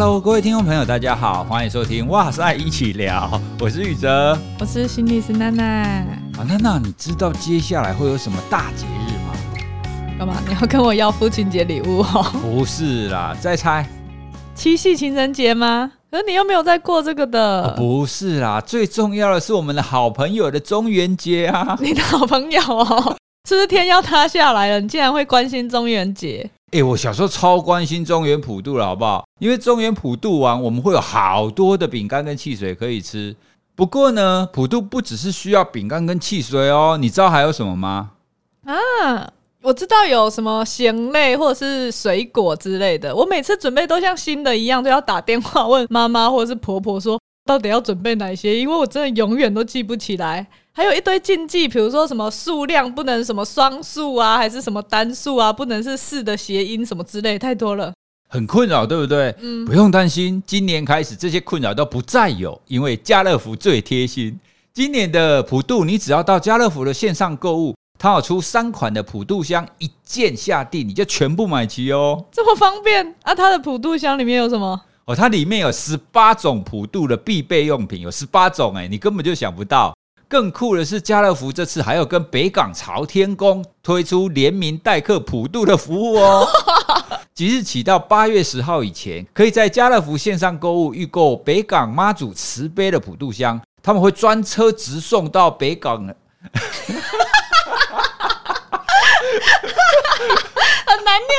Hello，各位听众朋友，大家好，欢迎收听哇塞一起聊，我是宇哲，我是心理师娜娜。啊，娜娜，你知道接下来会有什么大节日吗？干嘛？你要跟我要父亲节礼物哦？不是啦，再猜。七夕情人节吗？可是你又没有在过这个的。哦，不是啦，最重要的是我们的好朋友的中元节啊！你的好朋友哦，是不是天要塌下来了？你竟然会关心中元节？哎，我小时候超关心中原普渡了，好不好？因为中原普渡完，我们会有好多的饼干跟汽水可以吃。不过呢，普渡不只是需要饼干跟汽水哦，你知道还有什么吗？啊，我知道有什么咸类或者是水果之类的。我每次准备都像新的一样，都要打电话问妈妈或者是婆婆说，到底要准备哪些？因为我真的永远都记不起来。还有一堆禁忌，比如说什么数量不能什么双数啊，还是什么单数啊，不能是四的谐音什么之类，太多了，很困扰，对不对？嗯，不用担心，今年开始这些困扰都不再有，因为家乐福最贴心。今年的普渡，你只要到家乐福的线上购物，它有出三款的普渡箱，一键下定你就全部买齐哦，这么方便啊！它的普渡箱里面有什么？哦，它里面有十八种普渡的必备用品，有十八种哎，你根本就想不到。更酷的是，家乐福这次还有跟北港朝天宫推出联名代客普渡的服务哦。即日起到八月十号以前，可以在家乐福线上购物预购北港妈祖慈悲的普渡香，他们会专车直送到北港。很难念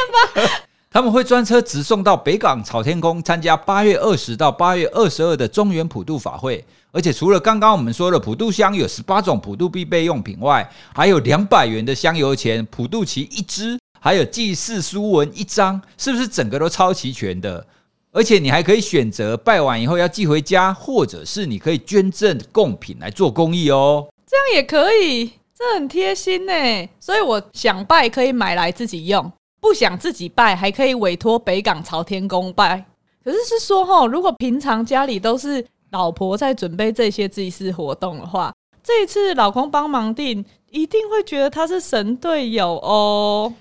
吧？他们会专车直送到北港朝天宫参加八月二十到八月二十二的中原普渡法会。而且除了刚刚我们说的普渡香有十八种普渡必备用品外，还有两百元的香油钱、普渡旗一支，还有祭祀书文一张，是不是整个都超齐全的？而且你还可以选择拜完以后要寄回家，或者是你可以捐赠贡品来做公益哦。这样也可以，这很贴心呢。所以我想拜可以买来自己用，不想自己拜还可以委托北港朝天宫拜。可是是说哈，如果平常家里都是。老婆在准备这些祭祀活动的话，这一次老公帮忙订，一定会觉得他是神队友哦。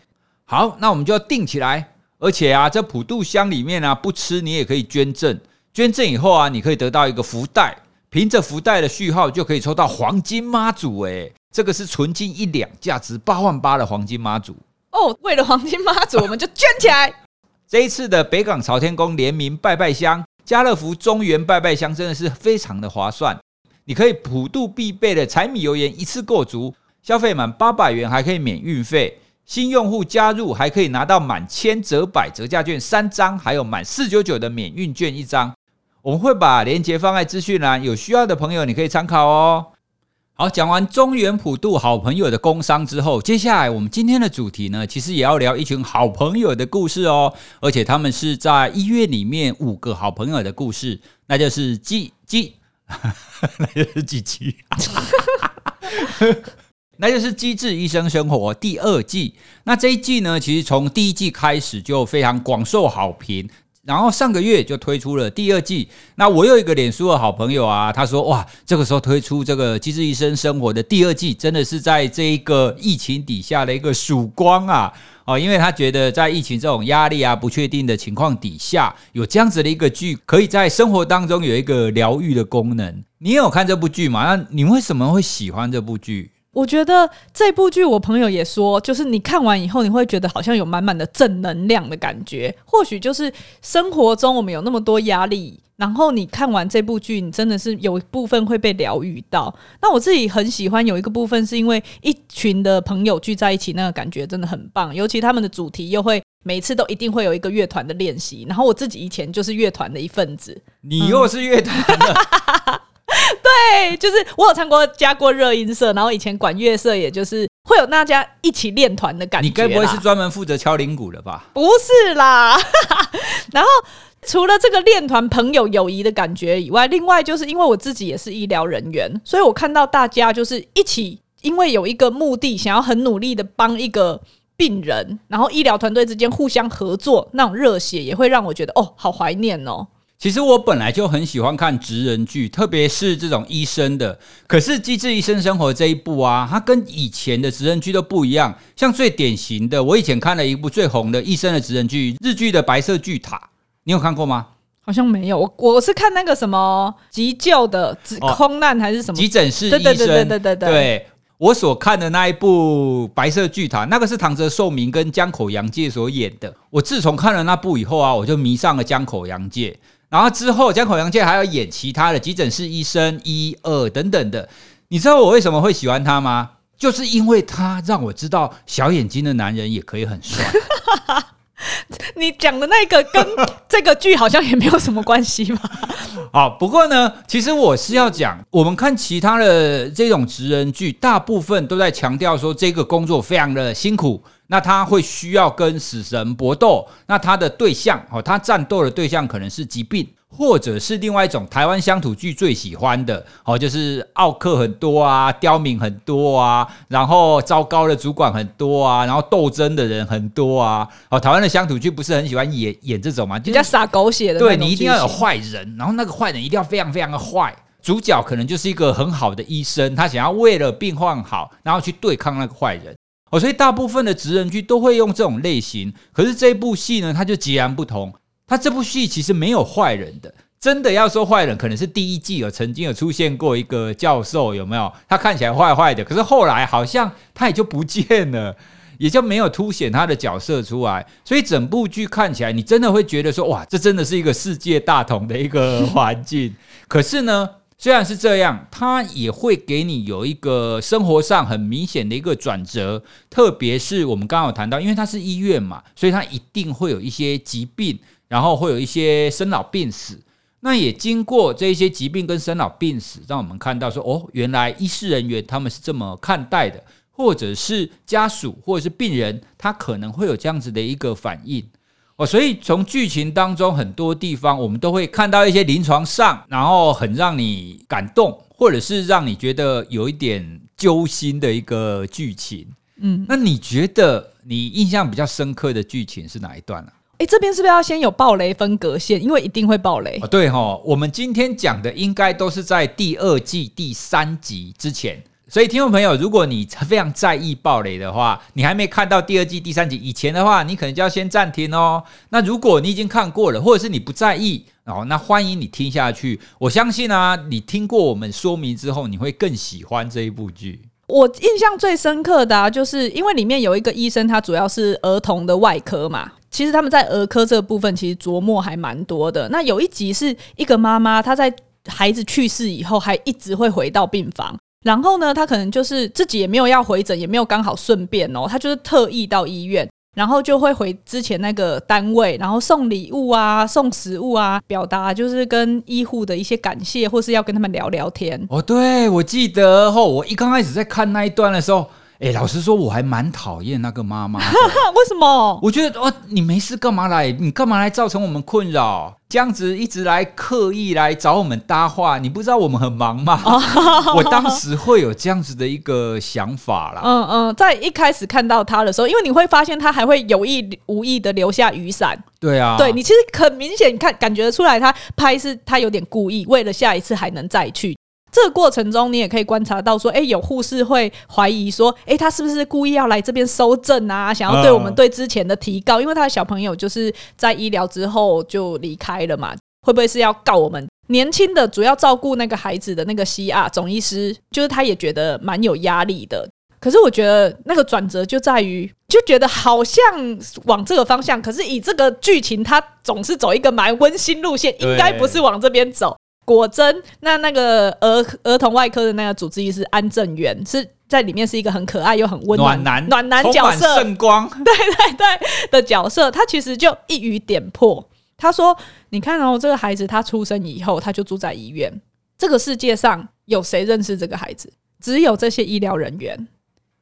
好，那我们就要订起来。而且啊，这普渡香里面啊，不吃你也可以捐赠。捐赠以后啊，你可以得到一个福袋，凭着福袋的序号就可以抽到黄金妈祖。诶，这个是纯金一两，价值八万八的黄金妈祖。哦，为了黄金妈祖，我们就捐起来。这一次的北港朝天宫联名拜拜香。家乐福中原拜拜香真的是非常的划算，你可以普渡必备的柴米油盐一次购足，消费满八百元还可以免运费，新用户加入还可以拿到满千折百折价券三张，还有满四九九的免运券一张。我们会把链接放在资讯栏，有需要的朋友你可以参考哦。好，讲完中原普渡好朋友的工商之后，接下来我们今天的主题呢，其实也要聊一群好朋友的故事哦。而且他们是在医院里面五个好朋友的故事，那就是机机，那就是机机，那就是机智医生生活第二季。那这一季呢，其实从第一季开始就非常广受好评。然后上个月就推出了第二季。那我有一个脸书的好朋友啊，他说：“哇，这个时候推出这个《机智医生生活》的第二季，真的是在这一个疫情底下的一个曙光啊！哦，因为他觉得在疫情这种压力啊、不确定的情况底下，有这样子的一个剧，可以在生活当中有一个疗愈的功能。你有看这部剧吗？那你为什么会喜欢这部剧？”我觉得这部剧，我朋友也说，就是你看完以后，你会觉得好像有满满的正能量的感觉。或许就是生活中我们有那么多压力，然后你看完这部剧，你真的是有一部分会被疗愈到。那我自己很喜欢有一个部分，是因为一群的朋友聚在一起，那个感觉真的很棒。尤其他们的主题又会每次都一定会有一个乐团的练习。然后我自己以前就是乐团的一份子，你又是乐团的。对，就是我有参过加过热音社，然后以前管乐社，也就是会有大家一起练团的感觉。你该不会是专门负责敲铃鼓的吧？不是啦。然后除了这个练团朋友友谊的感觉以外，另外就是因为我自己也是医疗人员，所以我看到大家就是一起，因为有一个目的，想要很努力的帮一个病人，然后医疗团队之间互相合作，那种热血也会让我觉得哦，好怀念哦。其实我本来就很喜欢看职人剧，特别是这种医生的。可是《机智医生生活》这一部啊，它跟以前的职人剧都不一样。像最典型的，我以前看了一部最红的医生的职人剧，日剧的《白色巨塔》，你有看过吗？好像没有，我我是看那个什么急救的，空难还是什么、哦、急诊室医生？对对对对对对。对我所看的那一部《白色巨塔》，那个是唐泽寿明跟江口洋介所演的。我自从看了那部以后啊，我就迷上了江口洋介。然后之后，江口洋介还要演其他的急诊室医生一二等等的。你知道我为什么会喜欢他吗？就是因为他让我知道小眼睛的男人也可以很帅。你讲的那个跟 这个剧好像也没有什么关系吧？好，不过呢，其实我是要讲，我们看其他的这种职人剧，大部分都在强调说这个工作非常的辛苦，那他会需要跟死神搏斗，那他的对象哦，他战斗的对象可能是疾病。或者是另外一种台湾乡土剧最喜欢的哦，就是奥克很多啊，刁民很多啊，然后糟糕的主管很多啊，然后斗争的人很多啊。哦，台湾的乡土剧不是很喜欢演演这种吗？比较洒狗血的。对，你一定要有坏人，然后那个坏人一定要非常非常的坏。主角可能就是一个很好的医生，他想要为了病患好，然后去对抗那个坏人。哦，所以大部分的职人剧都会用这种类型。可是这部戏呢，它就截然不同。它这部戏其实没有坏人的，真的要说坏人，可能是第一季有曾经有出现过一个教授，有没有？他看起来坏坏的，可是后来好像他也就不见了，也就没有凸显他的角色出来。所以整部剧看起来，你真的会觉得说，哇，这真的是一个世界大同的一个环境。可是呢，虽然是这样，他也会给你有一个生活上很明显的一个转折，特别是我们刚刚有谈到，因为他是医院嘛，所以他一定会有一些疾病。然后会有一些生老病死，那也经过这一些疾病跟生老病死，让我们看到说，哦，原来医事人员他们是这么看待的，或者是家属或者是病人，他可能会有这样子的一个反应哦。所以从剧情当中很多地方，我们都会看到一些临床上，然后很让你感动，或者是让你觉得有一点揪心的一个剧情。嗯，那你觉得你印象比较深刻的剧情是哪一段呢？哎，这边是不是要先有暴雷分隔线？因为一定会暴雷。哦，对哈，我们今天讲的应该都是在第二季第三集之前，所以听众朋友，如果你非常在意暴雷的话，你还没看到第二季第三集以前的话，你可能就要先暂停哦。那如果你已经看过了，或者是你不在意哦，那欢迎你听下去。我相信啊，你听过我们说明之后，你会更喜欢这一部剧。我印象最深刻的啊，就是因为里面有一个医生，他主要是儿童的外科嘛。其实他们在儿科这部分其实琢磨还蛮多的。那有一集是一个妈妈，她在孩子去世以后还一直会回到病房，然后呢，他可能就是自己也没有要回诊，也没有刚好顺便哦，他就是特意到医院，然后就会回之前那个单位，然后送礼物啊，送食物啊，表达就是跟医护的一些感谢，或是要跟他们聊聊天。哦，对，我记得哦，我一刚开始在看那一段的时候。哎，老实说，我还蛮讨厌那个妈妈。为什么？我觉得哦，你没事干嘛来？你干嘛来造成我们困扰？这样子一直来刻意来找我们搭话，你不知道我们很忙吗？我当时会有这样子的一个想法啦。嗯嗯，在一开始看到他的时候，因为你会发现他还会有意无意的留下雨伞。对啊，对，你其实很明显看感觉出来，他拍是他有点故意，为了下一次还能再去。这个过程中，你也可以观察到说，哎，有护士会怀疑说，哎，他是不是故意要来这边搜证啊？想要对我们对之前的提告，因为他的小朋友就是在医疗之后就离开了嘛，会不会是要告我们？年轻的主要照顾那个孩子的那个 CR 总医师，就是他也觉得蛮有压力的。可是我觉得那个转折就在于，就觉得好像往这个方向，可是以这个剧情，他总是走一个蛮温馨路线，应该不是往这边走。果真，那那个儿儿童外科的那个主治医师安正元是在里面是一个很可爱又很温暖暖男暖男角色，圣光，对对对的角色，他其实就一语点破。他说：“你看哦，这个孩子他出生以后，他就住在医院。这个世界上有谁认识这个孩子？只有这些医疗人员，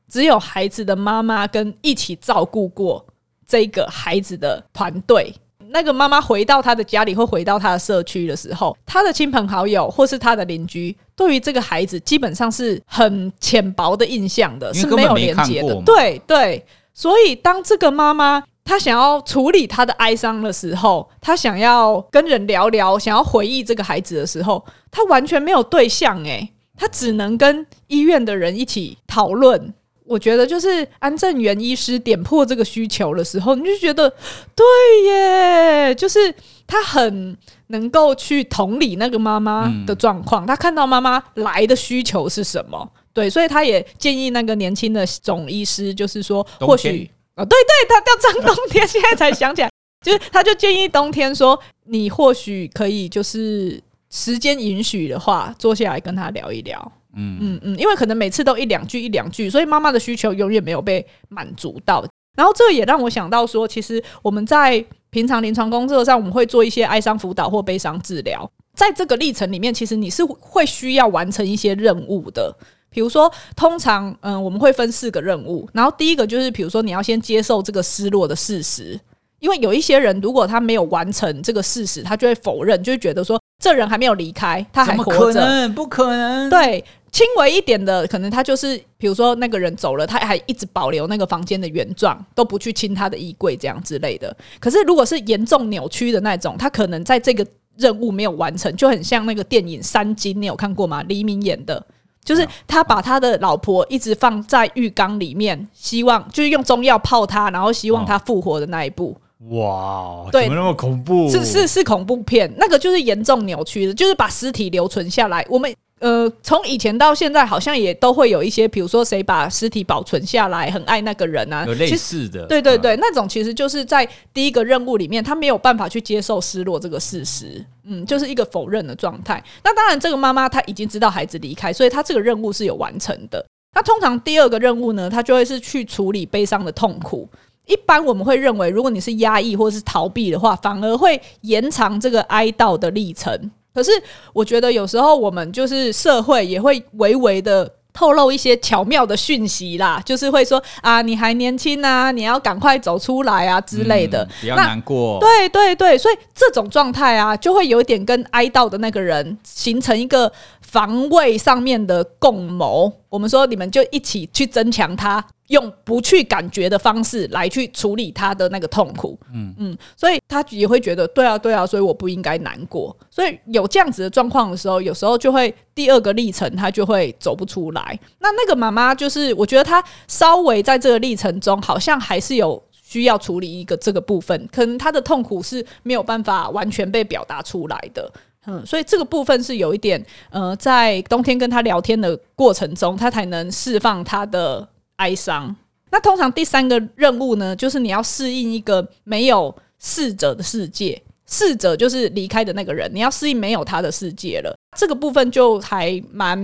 只有孩子的妈妈跟一起照顾过这个孩子的团队。”那个妈妈回到她的家里，或回到她的社区的时候，她的亲朋好友或是她的邻居，对于这个孩子基本上是很浅薄的印象的，是没有连接的。对对，所以当这个妈妈她想要处理她的哀伤的时候，她想要跟人聊聊，想要回忆这个孩子的时候，她完全没有对象诶，她只能跟医院的人一起讨论。我觉得就是安正元医师点破这个需求的时候，你就觉得对耶，就是他很能够去同理那个妈妈的状况，嗯、他看到妈妈来的需求是什么，对，所以他也建议那个年轻的总医师，就是说或许啊、哦，对对，他叫张冬天，现在才想起来，就是他就建议冬天说，你或许可以就是时间允许的话，坐下来跟他聊一聊。嗯嗯嗯，因为可能每次都一两句一两句，所以妈妈的需求永远没有被满足到。然后这也让我想到说，其实我们在平常临床工作上，我们会做一些哀伤辅导或悲伤治疗。在这个历程里面，其实你是会需要完成一些任务的。比如说，通常嗯，我们会分四个任务。然后第一个就是，比如说你要先接受这个失落的事实，因为有一些人如果他没有完成这个事实，他就会否认，就会觉得说这人还没有离开，他还活着，不可能，对。轻微一点的，可能他就是，比如说那个人走了，他还一直保留那个房间的原状，都不去清他的衣柜这样之类的。可是如果是严重扭曲的那种，他可能在这个任务没有完成，就很像那个电影《三金》，你有看过吗？黎明演的，就是他把他的老婆一直放在浴缸里面，希望就是用中药泡他，然后希望他复活的那一部。哇，对，怎么那么恐怖？是是是恐怖片，那个就是严重扭曲的，就是把尸体留存下来。我们。呃，从以前到现在，好像也都会有一些，比如说谁把尸体保存下来，很爱那个人啊，有类似的，对对对，嗯、那种其实就是在第一个任务里面，他没有办法去接受失落这个事实，嗯，就是一个否认的状态。那当然，这个妈妈她已经知道孩子离开，所以她这个任务是有完成的。那通常第二个任务呢，她就会是去处理悲伤的痛苦。一般我们会认为，如果你是压抑或是逃避的话，反而会延长这个哀悼的历程。可是，我觉得有时候我们就是社会也会微微的透露一些巧妙的讯息啦，就是会说啊，你还年轻啊，你要赶快走出来啊之类的，比较难过。对对对，所以这种状态啊，就会有点跟哀悼的那个人形成一个防卫上面的共谋。我们说，你们就一起去增强他。用不去感觉的方式来去处理他的那个痛苦，嗯嗯，所以他也会觉得对啊对啊，所以我不应该难过。所以有这样子的状况的时候，有时候就会第二个历程他就会走不出来。那那个妈妈就是，我觉得她稍微在这个历程中，好像还是有需要处理一个这个部分，可能她的痛苦是没有办法完全被表达出来的。嗯，所以这个部分是有一点，呃，在冬天跟他聊天的过程中，他才能释放他的。哀伤。那通常第三个任务呢，就是你要适应一个没有逝者的世界。逝者就是离开的那个人，你要适应没有他的世界了。这个部分就还蛮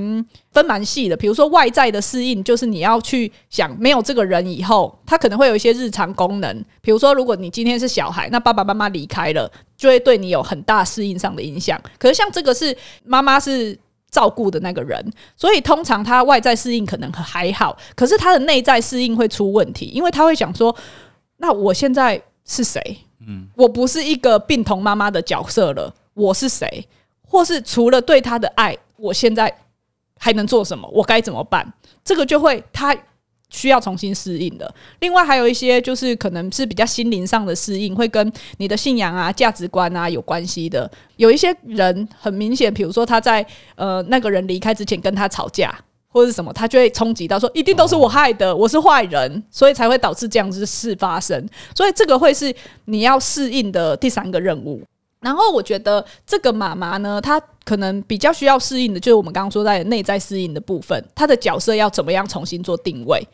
分蛮细的。比如说外在的适应，就是你要去想没有这个人以后，他可能会有一些日常功能。比如说，如果你今天是小孩，那爸爸妈妈离开了，就会对你有很大适应上的影响。可是像这个是妈妈是。照顾的那个人，所以通常他外在适应可能还好，可是他的内在适应会出问题，因为他会想说：“那我现在是谁？嗯，我不是一个病童妈妈的角色了，我是谁？或是除了对他的爱，我现在还能做什么？我该怎么办？”这个就会他。需要重新适应的。另外还有一些就是可能是比较心灵上的适应，会跟你的信仰啊、价值观啊有关系的。有一些人很明显，比如说他在呃那个人离开之前跟他吵架，或者是什么，他就会冲击到说一定都是我害的，我是坏人，所以才会导致这样子事发生。所以这个会是你要适应的第三个任务。然后我觉得这个妈妈呢，她可能比较需要适应的，就是我们刚刚说在内在适应的部分，她的角色要怎么样重新做定位。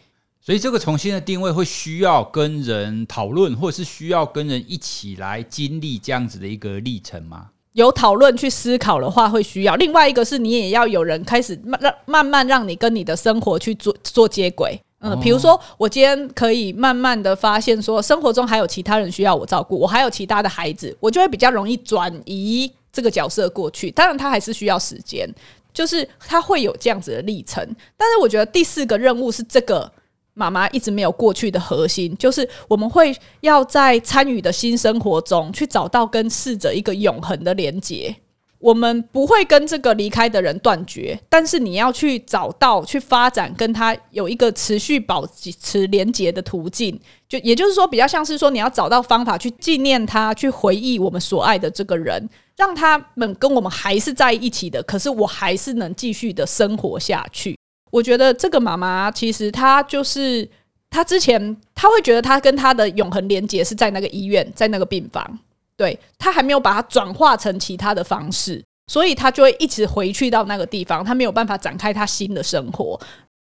所以这个重新的定位会需要跟人讨论，或者是需要跟人一起来经历这样子的一个历程吗？有讨论去思考的话，会需要。另外一个是你也要有人开始慢让慢慢让你跟你的生活去做做接轨。嗯，比如说我今天可以慢慢的发现说，生活中还有其他人需要我照顾，我还有其他的孩子，我就会比较容易转移这个角色过去。当然，他还是需要时间，就是他会有这样子的历程。但是我觉得第四个任务是这个。妈妈一直没有过去的核心，就是我们会要在参与的新生活中去找到跟逝者一个永恒的连接。我们不会跟这个离开的人断绝，但是你要去找到、去发展跟他有一个持续保持连接的途径。就也就是说，比较像是说，你要找到方法去纪念他，去回忆我们所爱的这个人，让他们跟我们还是在一起的。可是我还是能继续的生活下去。我觉得这个妈妈其实她就是她之前她会觉得她跟她的永恒连结是在那个医院，在那个病房，对，她还没有把它转化成其他的方式，所以她就会一直回去到那个地方，她没有办法展开她新的生活。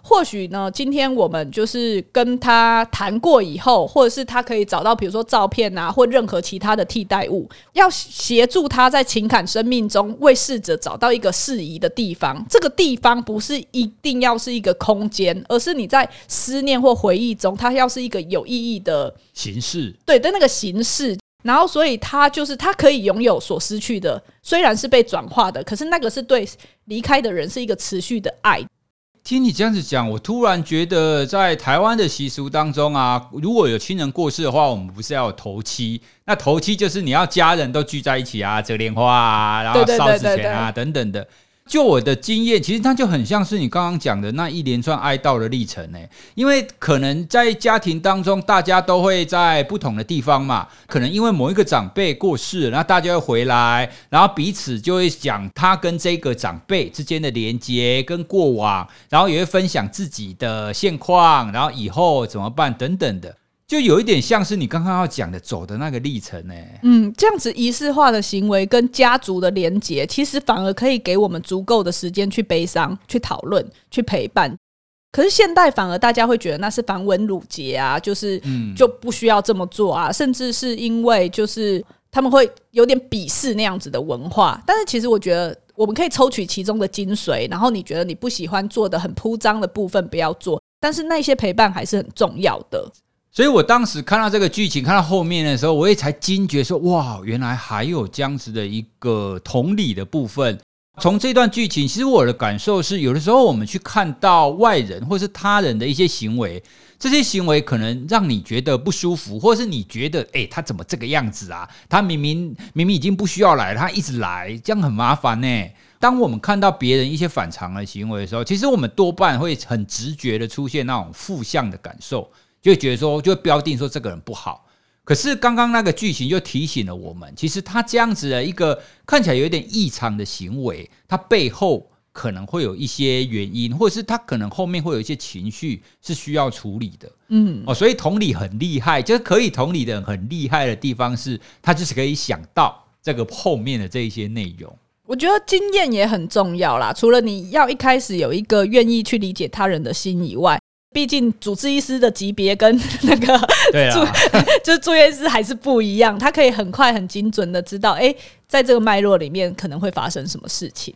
或许呢，今天我们就是跟他谈过以后，或者是他可以找到，比如说照片啊，或任何其他的替代物，要协助他在情感生命中为逝者找到一个适宜的地方。这个地方不是一定要是一个空间，而是你在思念或回忆中，它要是一个有意义的形式。对的那个形式，然后所以他就是他可以拥有所失去的，虽然是被转化的，可是那个是对离开的人是一个持续的爱。听你这样子讲，我突然觉得，在台湾的习俗当中啊，如果有亲人过世的话，我们不是要有头七？那头七就是你要家人都聚在一起啊，折莲花啊，然后烧纸钱啊，等等的。就我的经验，其实它就很像是你刚刚讲的那一连串哀悼的历程呢。因为可能在家庭当中，大家都会在不同的地方嘛。可能因为某一个长辈过世，然后大家会回来，然后彼此就会讲他跟这个长辈之间的连接跟过往，然后也会分享自己的现况，然后以后怎么办等等的。就有一点像是你刚刚要讲的走的那个历程呢。嗯，这样子仪式化的行为跟家族的连结，其实反而可以给我们足够的时间去悲伤、去讨论、去陪伴。可是现代反而大家会觉得那是繁文缛节啊，就是就不需要这么做啊，甚至是因为就是他们会有点鄙视那样子的文化。但是其实我觉得我们可以抽取其中的精髓，然后你觉得你不喜欢做的很铺张的部分不要做，但是那些陪伴还是很重要的。所以我当时看到这个剧情，看到后面的时候，我也才惊觉说：哇，原来还有这样子的一个同理的部分。从这段剧情，其实我的感受是，有的时候我们去看到外人或是他人的一些行为，这些行为可能让你觉得不舒服，或是你觉得，哎，他怎么这个样子啊？他明明明明已经不需要来，他一直来，这样很麻烦呢。当我们看到别人一些反常的行为的时候，其实我们多半会很直觉的出现那种负向的感受。就觉得说，就标定说这个人不好。可是刚刚那个剧情就提醒了我们，其实他这样子的一个看起来有点异常的行为，他背后可能会有一些原因，或者是他可能后面会有一些情绪是需要处理的。嗯，哦，所以同理很厉害，就是可以同理的人很厉害的地方是，他就是可以想到这个后面的这一些内容。我觉得经验也很重要啦，除了你要一开始有一个愿意去理解他人的心以外。毕竟主治医师的级别跟 那个住就是住院师还是不一样，他可以很快很精准的知道，哎，在这个脉络里面可能会发生什么事情。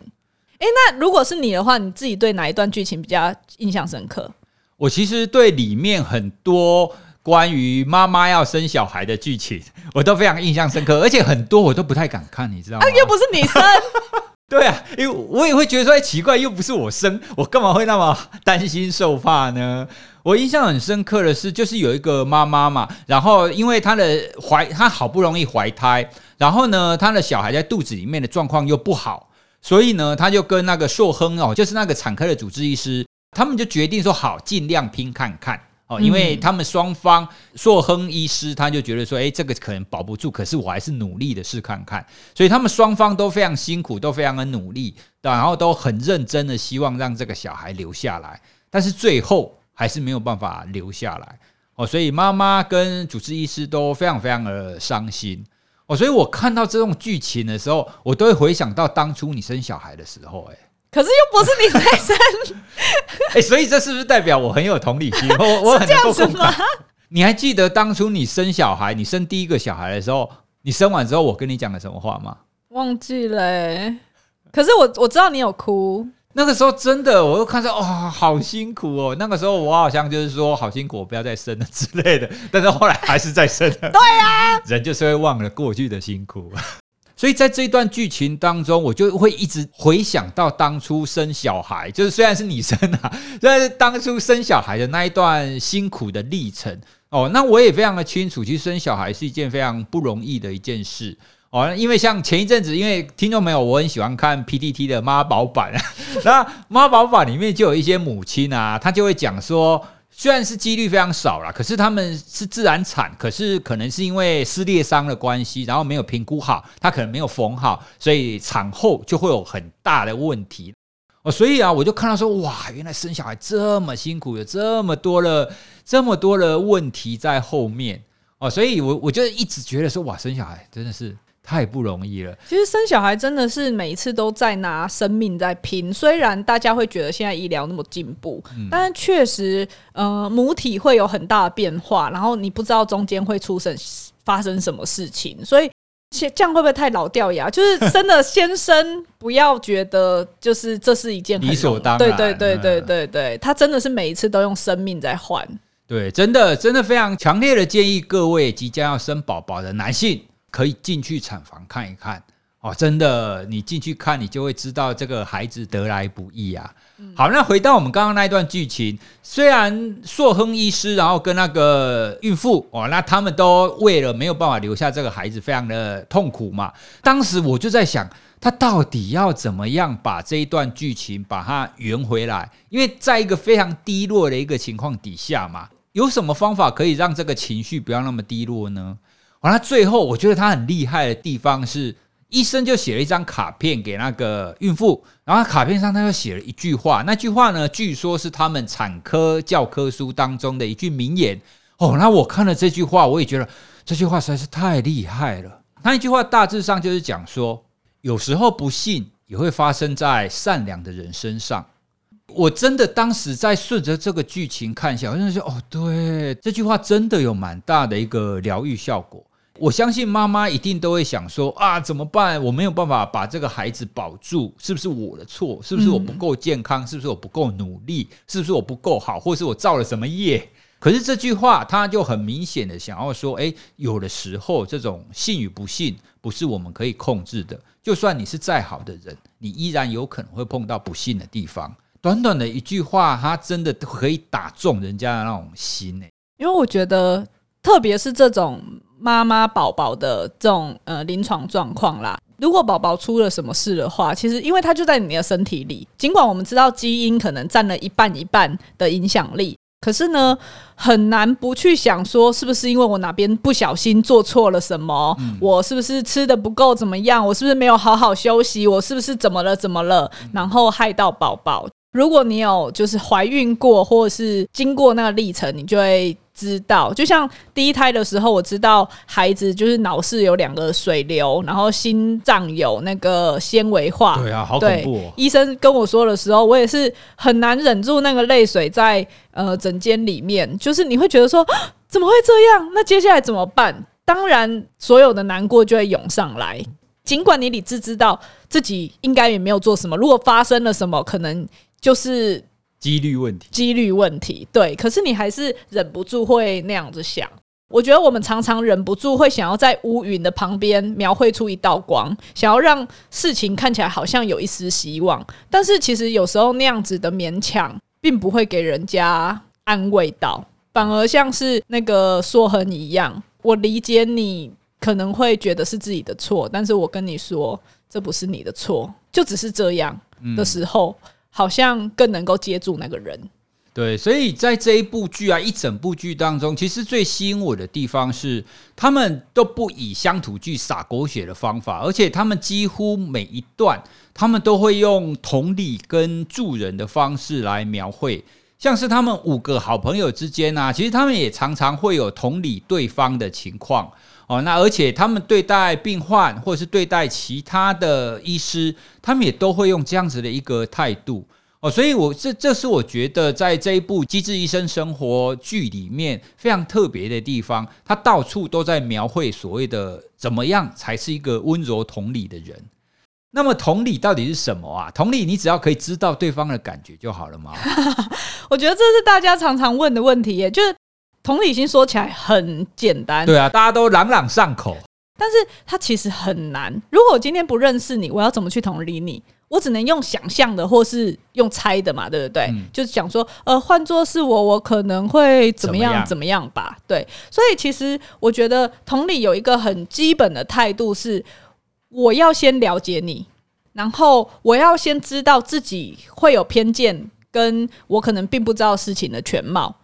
哎，那如果是你的话，你自己对哪一段剧情比较印象深刻？我其实对里面很多关于妈妈要生小孩的剧情，我都非常印象深刻，而且很多我都不太敢看，你知道吗？啊，又不是你生。对啊，因为我也会觉得说，哎，奇怪，又不是我生，我干嘛会那么担心受怕呢？我印象很深刻的是，就是有一个妈妈嘛，然后因为她的怀，她好不容易怀胎，然后呢，她的小孩在肚子里面的状况又不好，所以呢，她就跟那个硕亨哦，就是那个产科的主治医师，他们就决定说，好，尽量拼看看。哦，因为他们双方硕亨医师他就觉得说，哎，这个可能保不住，可是我还是努力的试看看。所以他们双方都非常辛苦，都非常的努力，然后都很认真的希望让这个小孩留下来，但是最后还是没有办法留下来。哦，所以妈妈跟主治医师都非常非常的伤心。哦，所以我看到这种剧情的时候，我都会回想到当初你生小孩的时候，哎。可是又不是你在生，哎、欸，所以这是不是代表我很有同理心？我我很能够共感。你还记得当初你生小孩，你生第一个小孩的时候，你生完之后，我跟你讲了什么话吗？忘记了、欸。可是我我知道你有哭。那个时候真的，我又看到哇、哦，好辛苦哦。那个时候我好像就是说好辛苦，我不要再生了之类的。但是后来还是再生了。对呀、啊，人就是会忘了过去的辛苦。所以在这一段剧情当中，我就会一直回想到当初生小孩，就是虽然是你生啊，但是当初生小孩的那一段辛苦的历程哦。那我也非常的清楚，其实生小孩是一件非常不容易的一件事哦。因为像前一阵子，因为听众朋友，我很喜欢看 PTT 的妈宝版，那妈宝版里面就有一些母亲啊，她就会讲说。虽然是几率非常少啦，可是他们是自然产，可是可能是因为撕裂伤的关系，然后没有评估好，他可能没有缝好，所以产后就会有很大的问题。哦，所以啊，我就看到说，哇，原来生小孩这么辛苦，有这么多的这么多的问题在后面哦，所以我我就一直觉得说，哇，生小孩真的是太不容易了。其实生小孩真的是每一次都在拿生命在拼，虽然大家会觉得现在医疗那么进步，嗯、但是确实，呃，母体会有很大的变化，然后你不知道中间会出生发生什么事情，所以。这样会不会太老掉牙？就是真的先生，不要觉得就是这是一件理所当然。对对对对对对，他真的是每一次都用生命在换。对，真的真的非常强烈的建议各位即将要生宝宝的男性，可以进去产房看一看。哦，真的，你进去看，你就会知道这个孩子得来不易啊。嗯、好，那回到我们刚刚那一段剧情，虽然硕亨医师然后跟那个孕妇哦，那他们都为了没有办法留下这个孩子，非常的痛苦嘛。当时我就在想，他到底要怎么样把这一段剧情把它圆回来？因为在一个非常低落的一个情况底下嘛，有什么方法可以让这个情绪不要那么低落呢？完了，最后我觉得他很厉害的地方是。医生就写了一张卡片给那个孕妇，然后卡片上他又写了一句话，那句话呢，据说是他们产科教科书当中的一句名言。哦，那我看了这句话，我也觉得这句话实在是太厉害了。那一句话大致上就是讲说，有时候不幸也会发生在善良的人身上。我真的当时在顺着这个剧情看一下，我真的说，哦，对，这句话真的有蛮大的一个疗愈效果。我相信妈妈一定都会想说啊，怎么办？我没有办法把这个孩子保住，是不是我的错？是不是我不够健康？是不是我不够努力？是不是我不够好？或是我造了什么业？可是这句话，他就很明显的想要说，诶，有的时候这种幸与不幸不是我们可以控制的。就算你是再好的人，你依然有可能会碰到不幸的地方。短短的一句话，他真的可以打中人家的那种心诶。因为我觉得，特别是这种。妈妈宝宝的这种呃临床状况啦，如果宝宝出了什么事的话，其实因为它就在你的身体里，尽管我们知道基因可能占了一半一半的影响力，可是呢，很难不去想说是不是因为我哪边不小心做错了什么，嗯、我是不是吃的不够怎么样，我是不是没有好好休息，我是不是怎么了怎么了，然后害到宝宝。如果你有就是怀孕过，或者是经过那个历程，你就会知道。就像第一胎的时候，我知道孩子就是脑室有两个水流，然后心脏有那个纤维化。对啊，好恐怖哦。医生跟我说的时候，我也是很难忍住那个泪水在，呃枕间里面，就是你会觉得说怎么会这样？那接下来怎么办？当然，所有的难过就会涌上来。尽管你理智知道自己应该也没有做什么，如果发生了什么，可能。就是几率问题，几率问题，对。可是你还是忍不住会那样子想。我觉得我们常常忍不住会想要在乌云的旁边描绘出一道光，想要让事情看起来好像有一丝希望。但是其实有时候那样子的勉强，并不会给人家安慰到，反而像是那个硕亨一样。我理解你可能会觉得是自己的错，但是我跟你说，这不是你的错，就只是这样的时候。嗯好像更能够接住那个人，对，所以在这一部剧啊，一整部剧当中，其实最吸引我的地方是，他们都不以乡土剧洒狗血的方法，而且他们几乎每一段，他们都会用同理跟助人的方式来描绘，像是他们五个好朋友之间啊，其实他们也常常会有同理对方的情况。哦，那而且他们对待病患或者是对待其他的医师，他们也都会用这样子的一个态度哦，所以我这这是我觉得在这一部《机智医生生活》剧里面非常特别的地方，他到处都在描绘所谓的怎么样才是一个温柔同理的人。那么同理到底是什么啊？同理，你只要可以知道对方的感觉就好了吗？我觉得这是大家常常问的问题耶，就是。同理心说起来很简单，对啊，大家都朗朗上口，但是它其实很难。如果我今天不认识你，我要怎么去同理你？我只能用想象的，或是用猜的嘛，对不对？嗯、就是讲说，呃，换作是我，我可能会怎么样，怎么样吧？对，所以其实我觉得同理有一个很基本的态度是，我要先了解你，然后我要先知道自己会有偏见，跟我可能并不知道事情的全貌。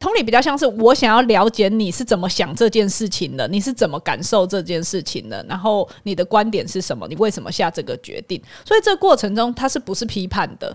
同理比较像是我想要了解你是怎么想这件事情的，你是怎么感受这件事情的，然后你的观点是什么，你为什么下这个决定？所以这过程中，它是不是批判的？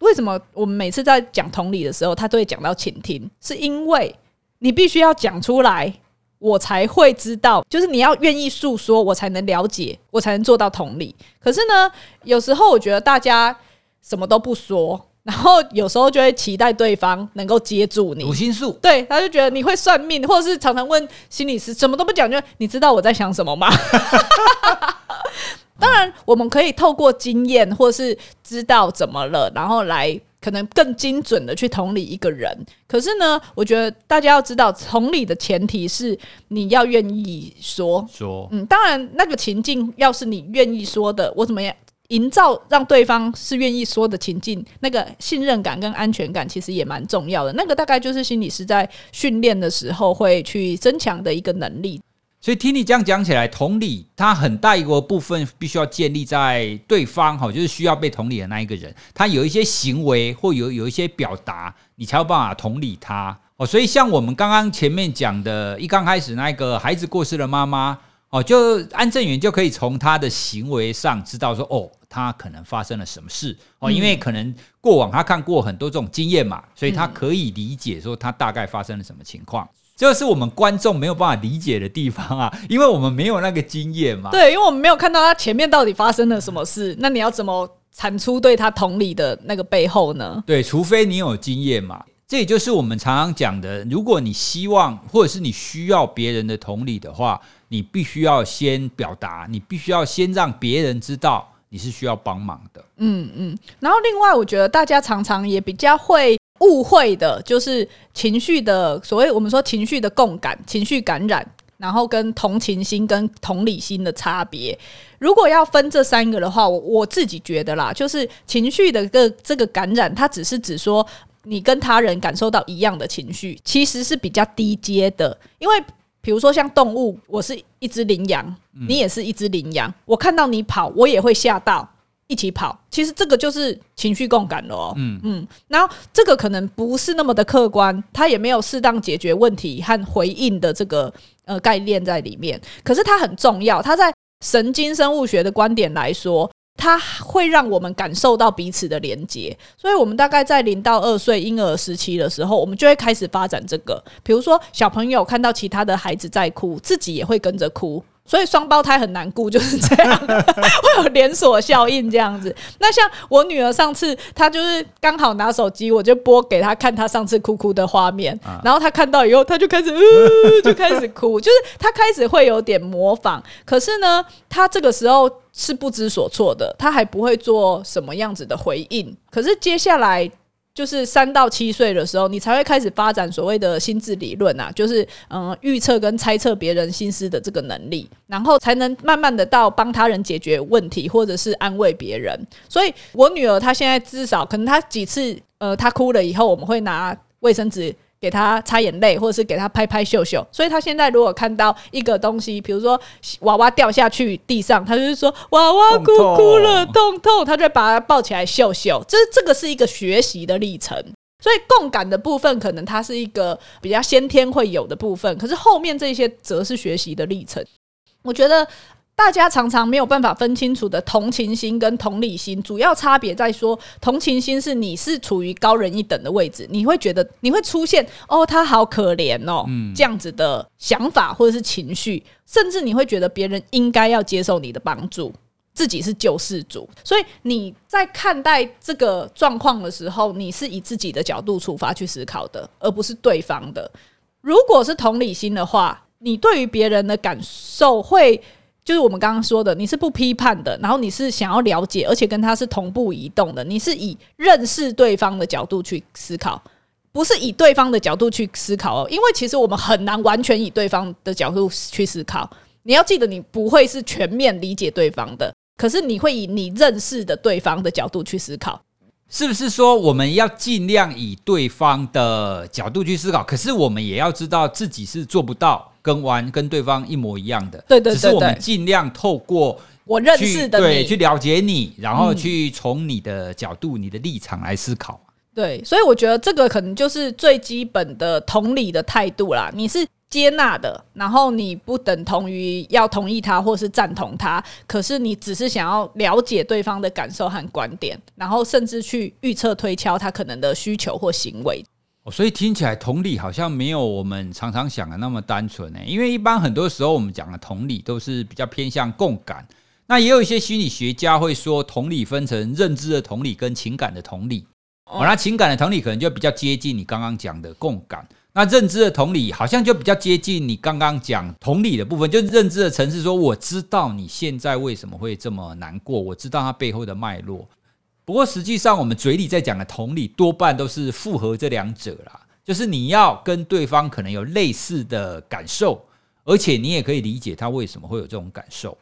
为什么我们每次在讲同理的时候，他都会讲到倾听？是因为你必须要讲出来，我才会知道，就是你要愿意诉说，我才能了解，我才能做到同理。可是呢，有时候我觉得大家什么都不说。然后有时候就会期待对方能够接住你，读心术，对，他就觉得你会算命，或者是常常问心理师，什么都不讲，就你知道我在想什么吗？当然，我们可以透过经验，或是知道怎么了，然后来可能更精准的去同理一个人。可是呢，我觉得大家要知道，同理的前提是你要愿意说说，嗯，当然那个情境要是你愿意说的，我怎么样？营造让对方是愿意说的情境，那个信任感跟安全感其实也蛮重要的。那个大概就是心理师在训练的时候会去增强的一个能力。所以听你这样讲起来，同理，它很大一个部分必须要建立在对方哈，就是需要被同理的那一个人，他有一些行为或有有一些表达，你才有办法同理他哦。所以像我们刚刚前面讲的，一刚开始那个孩子过世的妈妈。哦，就安正元就可以从他的行为上知道说，哦，他可能发生了什么事哦，因为可能过往他看过很多这种经验嘛，所以他可以理解说他大概发生了什么情况。这是我们观众没有办法理解的地方啊，因为我们没有那个经验嘛。对，因为我们没有看到他前面到底发生了什么事，那你要怎么产出对他同理的那个背后呢？对，除非你有经验嘛。这也就是我们常常讲的，如果你希望或者是你需要别人的同理的话。你必须要先表达，你必须要先让别人知道你是需要帮忙的。嗯嗯。然后另外，我觉得大家常常也比较会误会的，就是情绪的所谓我们说情绪的共感、情绪感染，然后跟同情心跟同理心的差别。如果要分这三个的话，我我自己觉得啦，就是情绪的个这个感染，它只是指说你跟他人感受到一样的情绪，其实是比较低阶的，因为。比如说像动物，我是一只羚羊，你也是一只羚羊，我看到你跑，我也会吓到，一起跑。其实这个就是情绪共感了哦。嗯嗯，然后这个可能不是那么的客观，它也没有适当解决问题和回应的这个呃概念在里面。可是它很重要，它在神经生物学的观点来说。它会让我们感受到彼此的连接，所以我们大概在零到二岁婴儿时期的时候，我们就会开始发展这个。比如说，小朋友看到其他的孩子在哭，自己也会跟着哭。所以双胞胎很难顾，就是这样，会有连锁效应这样子。那像我女儿上次，她就是刚好拿手机，我就播给她看她上次哭哭的画面，然后她看到以后，她就开始，呃，就开始哭，就是她开始会有点模仿。可是呢，她这个时候是不知所措的，她还不会做什么样子的回应。可是接下来。就是三到七岁的时候，你才会开始发展所谓的心智理论啊，就是嗯预测跟猜测别人心思的这个能力，然后才能慢慢的到帮他人解决问题，或者是安慰别人。所以我女儿她现在至少可能她几次呃她哭了以后，我们会拿卫生纸。给他擦眼泪，或者是给他拍拍秀秀。所以他现在如果看到一个东西，比如说娃娃掉下去地上，他就是说娃娃哭哭了，痛痛，他就把它抱起来秀秀。这这个是一个学习的历程。所以共感的部分，可能它是一个比较先天会有的部分，可是后面这些则是学习的历程。我觉得。大家常常没有办法分清楚的同情心跟同理心，主要差别在说，同情心是你是处于高人一等的位置，你会觉得你会出现哦，他好可怜哦，这样子的想法或者是情绪，甚至你会觉得别人应该要接受你的帮助，自己是救世主。所以你在看待这个状况的时候，你是以自己的角度出发去思考的，而不是对方的。如果是同理心的话，你对于别人的感受会。就是我们刚刚说的，你是不批判的，然后你是想要了解，而且跟他是同步移动的，你是以认识对方的角度去思考，不是以对方的角度去思考哦。因为其实我们很难完全以对方的角度去思考。你要记得，你不会是全面理解对方的，可是你会以你认识的对方的角度去思考。是不是说我们要尽量以对方的角度去思考？可是我们也要知道自己是做不到跟玩跟对方一模一样的。对对对对，只是我们尽量透过我认识的你，对，去了解你，然后去从你的角度、你的立场来思考。对，所以我觉得这个可能就是最基本的同理的态度啦。你是接纳的，然后你不等同于要同意他或是赞同他，可是你只是想要了解对方的感受和观点，然后甚至去预测推敲他可能的需求或行为。哦，所以听起来同理好像没有我们常常想的那么单纯呢。因为一般很多时候我们讲的同理都是比较偏向共感。那也有一些心理学家会说，同理分成认知的同理跟情感的同理。哦，那情感的同理可能就比较接近你刚刚讲的共感。那认知的同理好像就比较接近你刚刚讲同理的部分，就是认知的层次，说我知道你现在为什么会这么难过，我知道它背后的脉络。不过实际上，我们嘴里在讲的同理，多半都是复合这两者啦，就是你要跟对方可能有类似的感受，而且你也可以理解他为什么会有这种感受。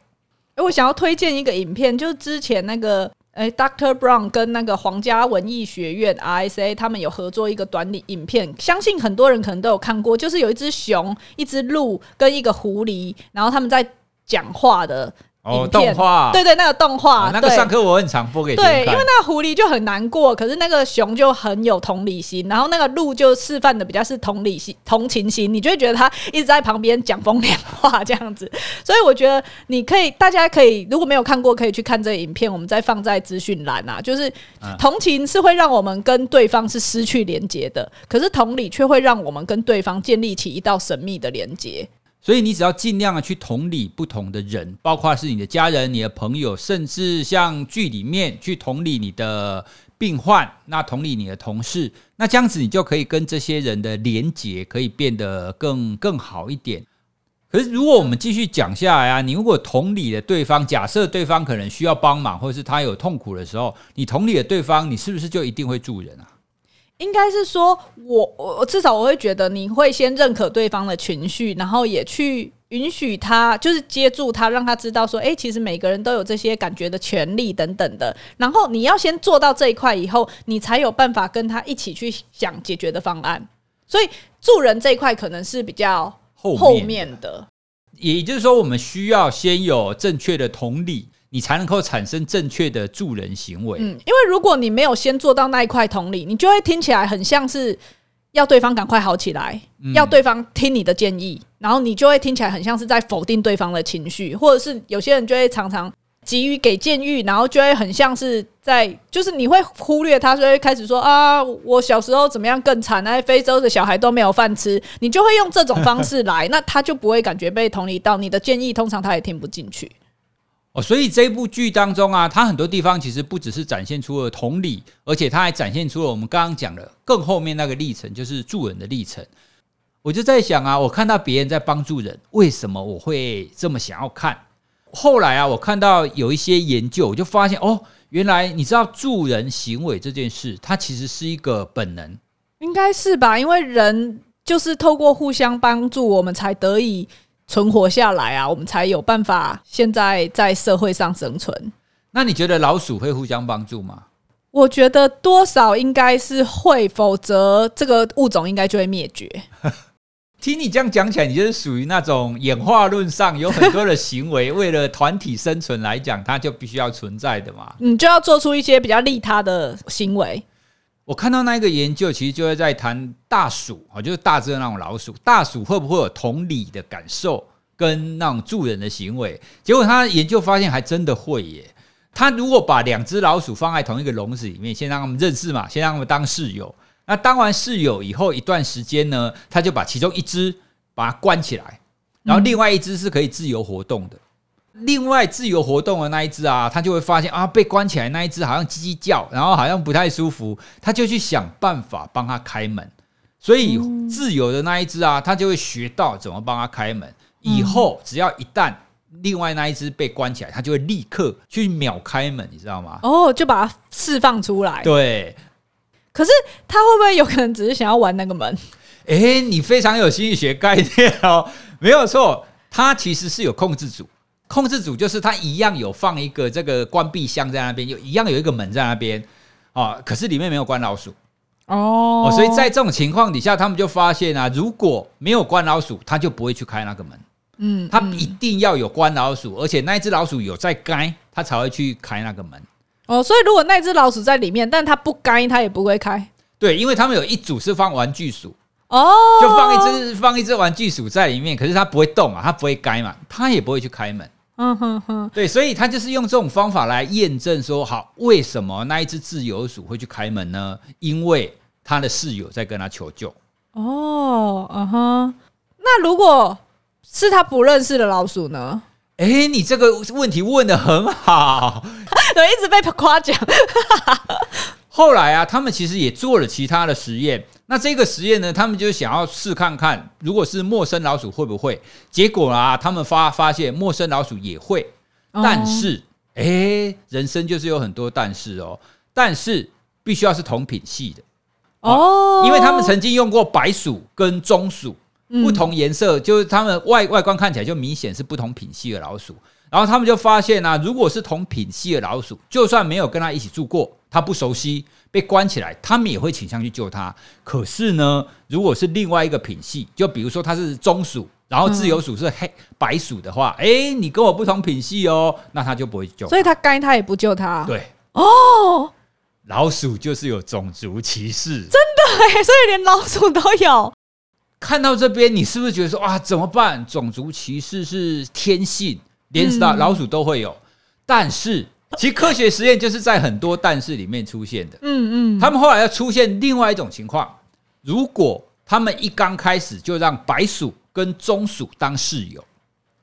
我想要推荐一个影片，就是之前那个，诶，Doctor Brown 跟那个皇家文艺学院 RSA 他们有合作一个短影片，相信很多人可能都有看过，就是有一只熊、一只鹿跟一个狐狸，然后他们在讲话的。哦，动画，对对，那个动画，哦，那个上课我很常播给对，因为那个狐狸就很难过，可是那个熊就很有同理心，然后那个鹿就示范的比较是同理心、同情心，你就会觉得他一直在旁边讲风凉话这样子，所以我觉得你可以，大家可以如果没有看过，可以去看这个影片，我们再放在资讯栏啊。就是同情是会让我们跟对方是失去连接的，可是同理却会让我们跟对方建立起一道神秘的连接。所以你只要尽量的去同理不同的人，包括是你的家人、你的朋友，甚至像剧里面去同理你的病患，那同理你的同事，那这样子你就可以跟这些人的连结可以变得更更好一点。可是如果我们继续讲下来啊，你如果同理了对方，假设对方可能需要帮忙，或者是他有痛苦的时候，你同理了对方，你是不是就一定会助人啊？应该是说，我我至少我会觉得你会先认可对方的情绪，然后也去允许他，就是接住他，让他知道说，诶，其实每个人都有这些感觉的权利等等的。然后你要先做到这一块以后，你才有办法跟他一起去想解决的方案。所以助人这一块可能是比较后面的，也就是说，我们需要先有正确的同理。你才能够产生正确的助人行为。嗯，因为如果你没有先做到那一块同理，你就会听起来很像是要对方赶快好起来，嗯，要对方听你的建议，然后你就会听起来很像是在否定对方的情绪，或者是有些人就会常常急于给建议，然后就会很像是在，就是你会忽略他，所以会开始说啊，我小时候怎么样更惨，那非洲的小孩都没有饭吃，你就会用这种方式来，那他就不会感觉被同理到，你的建议通常他也听不进去。哦，所以这部剧当中啊，它很多地方其实不只是展现出了同理，而且它还展现出了我们刚刚讲的更后面那个历程，就是助人的历程。我就在想啊，我看到别人在帮助人，为什么我会这么想要看？后来啊，我看到有一些研究，我就发现哦，原来你知道助人行为这件事，它其实是一个本能，应该是吧？因为人就是透过互相帮助，我们才得以。存活下来啊，我们才有办法现在在社会上生存。那你觉得老鼠会互相帮助吗？我觉得多少应该是会，否则这个物种应该就会灭绝。听你这样讲起来，你就是属于那种演化论上有很多的行为，为了团体生存来讲，它就必须要存在的嘛。你就要做出一些比较利他的行为。我看到那一个研究，其实就是在谈大鼠啊，就是大只的那种老鼠。大鼠会不会有同理的感受跟那种助人的行为？结果他研究发现，还真的会耶。他如果把两只老鼠放在同一个笼子里面，先让他们认识嘛，先让他们当室友。那当完室友以后一段时间呢，他就把其中一只把它关起来，然后另外一只是可以自由活动的。另外自由活动的那一只啊，他就会发现啊，被关起来那一只好像叽叽叫，然后好像不太舒服，他就去想办法帮他开门。所以自由的那一只啊，他就会学到怎么帮他开门。以后只要一旦另外那一只被关起来，他就会立刻去秒开门，你知道吗？哦，就把它释放出来。对。可是他会不会有可能只是想要玩那个门？诶，你非常有心理学概念哦，没有错，他其实是有控制组。控制组就是它一样有放一个这个关闭箱在那边，有一样有一个门在那边啊，可是里面没有关老鼠哦，所以在这种情况底下，他们就发现啊，如果没有关老鼠，他就不会去开那个门，嗯，他一定要有关老鼠，而且那一只老鼠有在该，他才会去开那个门。哦，所以如果那只老鼠在里面，但它不该，它也不会开。对，因为他们有一组是放玩具鼠，哦，就放一只放一只玩具鼠在里面，可是它不会动啊，它不会该嘛，它也不会去开门。嗯哼哼，对，所以他就是用这种方法来验证说，好，为什么那一只自由鼠会去开门呢？因为他的室友在跟他求救。哦，嗯哼，那如果是他不认识的老鼠呢？哎，你这个问题问的很好，我，一直被夸奖。后来啊，他们其实也做了其他的实验。那这个实验呢，他们就想要试看看，如果是陌生老鼠会不会？结果啊，他们发发现陌生老鼠也会，但是，哎，人生就是有很多但是哦。但是必须要是同品系的哦，因为他们曾经用过白鼠跟棕鼠，不同颜色，就是他们外外观看起来就明显是不同品系的老鼠。然后他们就发现啊，如果是同品系的老鼠，就算没有跟他一起住过，他不熟悉，被关起来，他们也会倾向去救他。可是呢，如果是另外一个品系，就比如说他是棕鼠，然后自由鼠是黑白鼠的话，哎，你跟我不同品系哦，那他就不会救。所以他该他也不救他。对哦，老鼠就是有种族歧视，真的哎，所以连老鼠都有。看到这边，你是不是觉得说啊，怎么办？种族歧视是天性。连老老鼠都会有，但是其实科学实验就是在很多但是里面出现的。嗯嗯，他们后来要出现另外一种情况，如果他们一刚开始就让白鼠跟棕鼠当室友，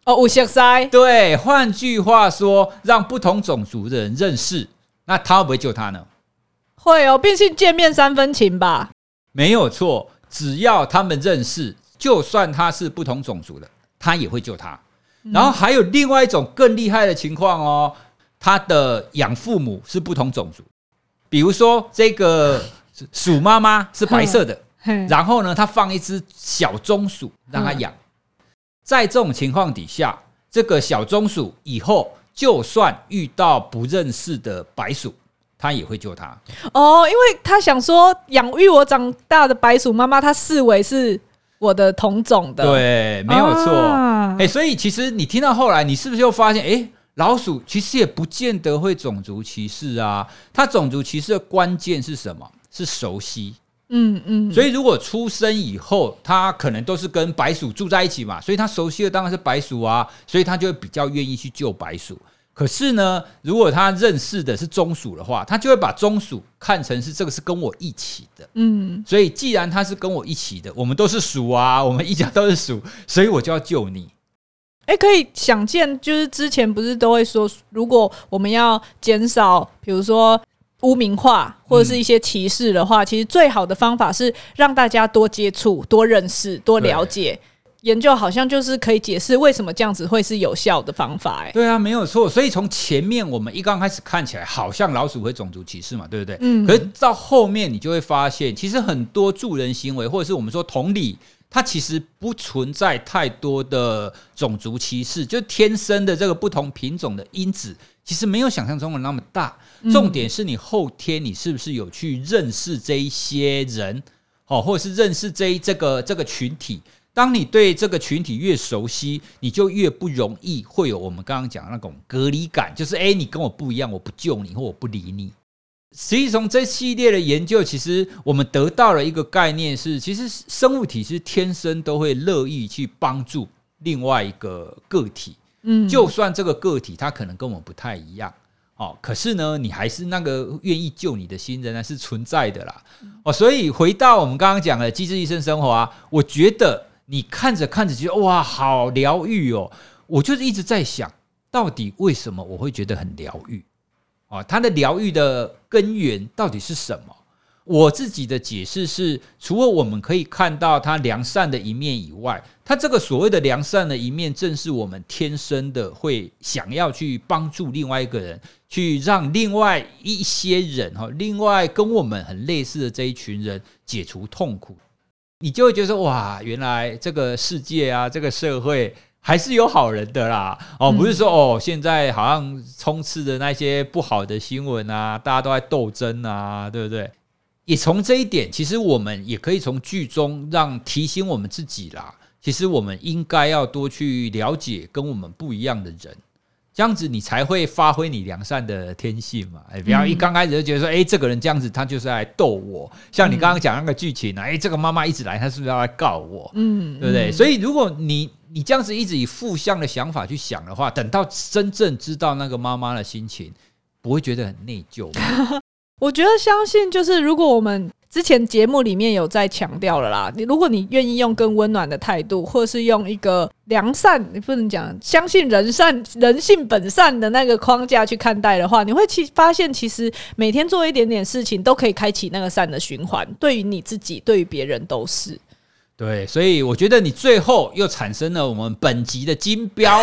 哦，有熟悉。对，换句话说，让不同种族的人认识，那他会不会救他呢？会哦，毕竟见面三分情吧。没有错，只要他们认识，就算他是不同种族的，他也会救他。然后还有另外一种更厉害的情况哦，他的养父母是不同种族，比如说这个 鼠妈妈是白色的，然后呢，他放一只小棕鼠让他养，在这种情况底下，这个小棕鼠以后就算遇到不认识的白鼠，他也会救他。哦，因为他想说，养育我长大的白鼠妈妈，他视为是。我的同种的，对，没有错。哎、啊欸，所以其实你听到后来，你是不是又发现，哎、欸，老鼠其实也不见得会种族歧视啊。它种族歧视的关键是什么？是熟悉。嗯嗯。所以如果出生以后，它可能都是跟白鼠住在一起嘛，所以它熟悉的当然是白鼠啊，所以它就会比较愿意去救白鼠。可是呢，如果他认识的是棕鼠的话，他就会把棕鼠看成是这个是跟我一起的。嗯，所以既然他是跟我一起的，我们都是鼠啊，我们一家都是鼠，所以我就要救你。诶，可以想见，就是之前不是都会说，如果我们要减少，比如说污名化或者是一些歧视的话，其实最好的方法是让大家多接触、多认识、多了解。研究好像就是可以解释为什么这样子会是有效的方法，哎，对啊，没有错。所以从前面我们一刚开始看起来，好像老鼠会种族歧视嘛，对不对？嗯。可是到后面你就会发现，其实很多助人行为，或者是我们说同理，它其实不存在太多的种族歧视，就天生的这个不同品种的因子，其实没有想象中的那么大。重点是你后天你是不是有去认识这一些人，哦，或者是认识这一这个这个群体。当你对这个群体越熟悉，你就越不容易会有我们刚刚讲的那种隔离感，就是诶，你跟我不一样，我不救你或我不理你。实际从这系列的研究，其实我们得到了一个概念是，其实生物体是天生都会乐意去帮助另外一个个体，嗯，就算这个个体它可能跟我们不太一样，哦，可是呢，你还是那个愿意救你的心仍然是存在的啦，哦，所以回到我们刚刚讲的《机智医生生活》啊，我觉得。你看着看着觉得哇，好疗愈哦！我就是一直在想，到底为什么我会觉得很疗愈？啊，它的疗愈的根源到底是什么？我自己的解释是，除了我们可以看到它良善的一面以外，它这个所谓的良善的一面，正是我们天生的会想要去帮助另外一个人，去让另外一些人哈，另外跟我们很类似的这一群人解除痛苦。你就会觉得哇，原来这个世界啊，这个社会还是有好人的啦。哦，不是说哦，现在好像充斥着那些不好的新闻啊，大家都在斗争啊，对不对？也从这一点，其实我们也可以从剧中让提醒我们自己啦。其实我们应该要多去了解跟我们不一样的人，这样子你才会发挥你良善的天性嘛。哎，不要一刚开始就觉得说，哎，这个人这样子，他就是来逗我。像你刚刚讲那个剧情啊，哎，这个妈妈一直来，他是不是要来告我？嗯，对不对？所以如果你你这样子一直以负向的想法去想的话，等到真正知道那个妈妈的心情，不会觉得很内疚吗？我觉得相信就是，如果我们之前节目里面有在强调了啦，你如果你愿意用更温暖的态度，或是用一个良善，你不能讲相信人善人性本善的那个框架去看待的话，你会其发现其实每天做一点点事情都可以开启那个善的循环，对于你自己，对于别人都是。对，所以我觉得你最后又产生了我们本集的金标，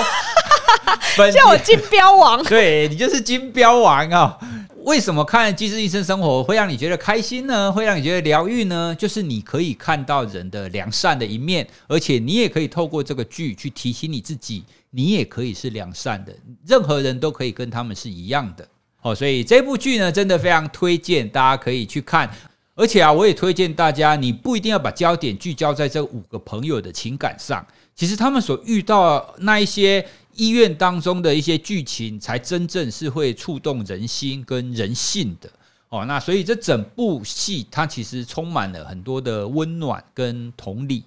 叫我金标王，对，你就是金标王啊、哦。为什么看《机智医生生活》会让你觉得开心呢？会让你觉得疗愈呢？就是你可以看到人的良善的一面，而且你也可以透过这个剧去提醒你自己，你也可以是良善的。任何人都可以跟他们是一样的。哦，所以这部剧呢，真的非常推荐大家可以去看。而且啊，我也推荐大家，你不一定要把焦点聚焦在这五个朋友的情感上，其实他们所遇到那一些。医院当中的一些剧情，才真正是会触动人心跟人性的哦。那所以这整部戏，它其实充满了很多的温暖跟同理。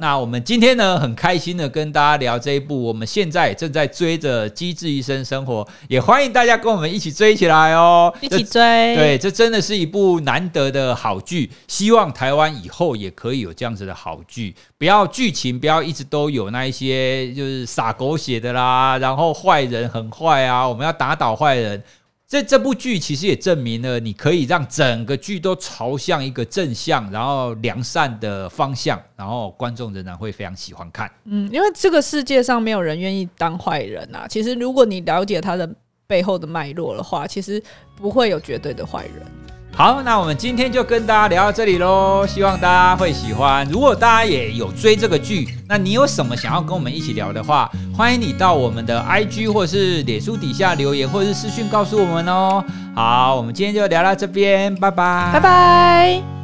那我们今天呢，很开心的跟大家聊这一部，我们现在正在追着《机智医生生活》，也欢迎大家跟我们一起追起来哦，一起追。对，这真的是一部难得的好剧，希望台湾以后也可以有这样子的好剧，不要剧情不要一直都有那一些就是洒狗血的啦，然后坏人很坏啊，我们要打倒坏人。这这部剧其实也证明了，你可以让整个剧都朝向一个正向，然后良善的方向，然后观众仍然会非常喜欢看。嗯，因为这个世界上没有人愿意当坏人啊。其实，如果你了解他的背后的脉络的话，其实不会有绝对的坏人。好，那我们今天就跟大家聊到这里喽，希望大家会喜欢。如果大家也有追这个剧，那你有什么想要跟我们一起聊的话，欢迎你到我们的 IG 或是脸书底下留言，或者是私讯告诉我们哦。好，我们今天就聊到这边，拜拜，拜拜。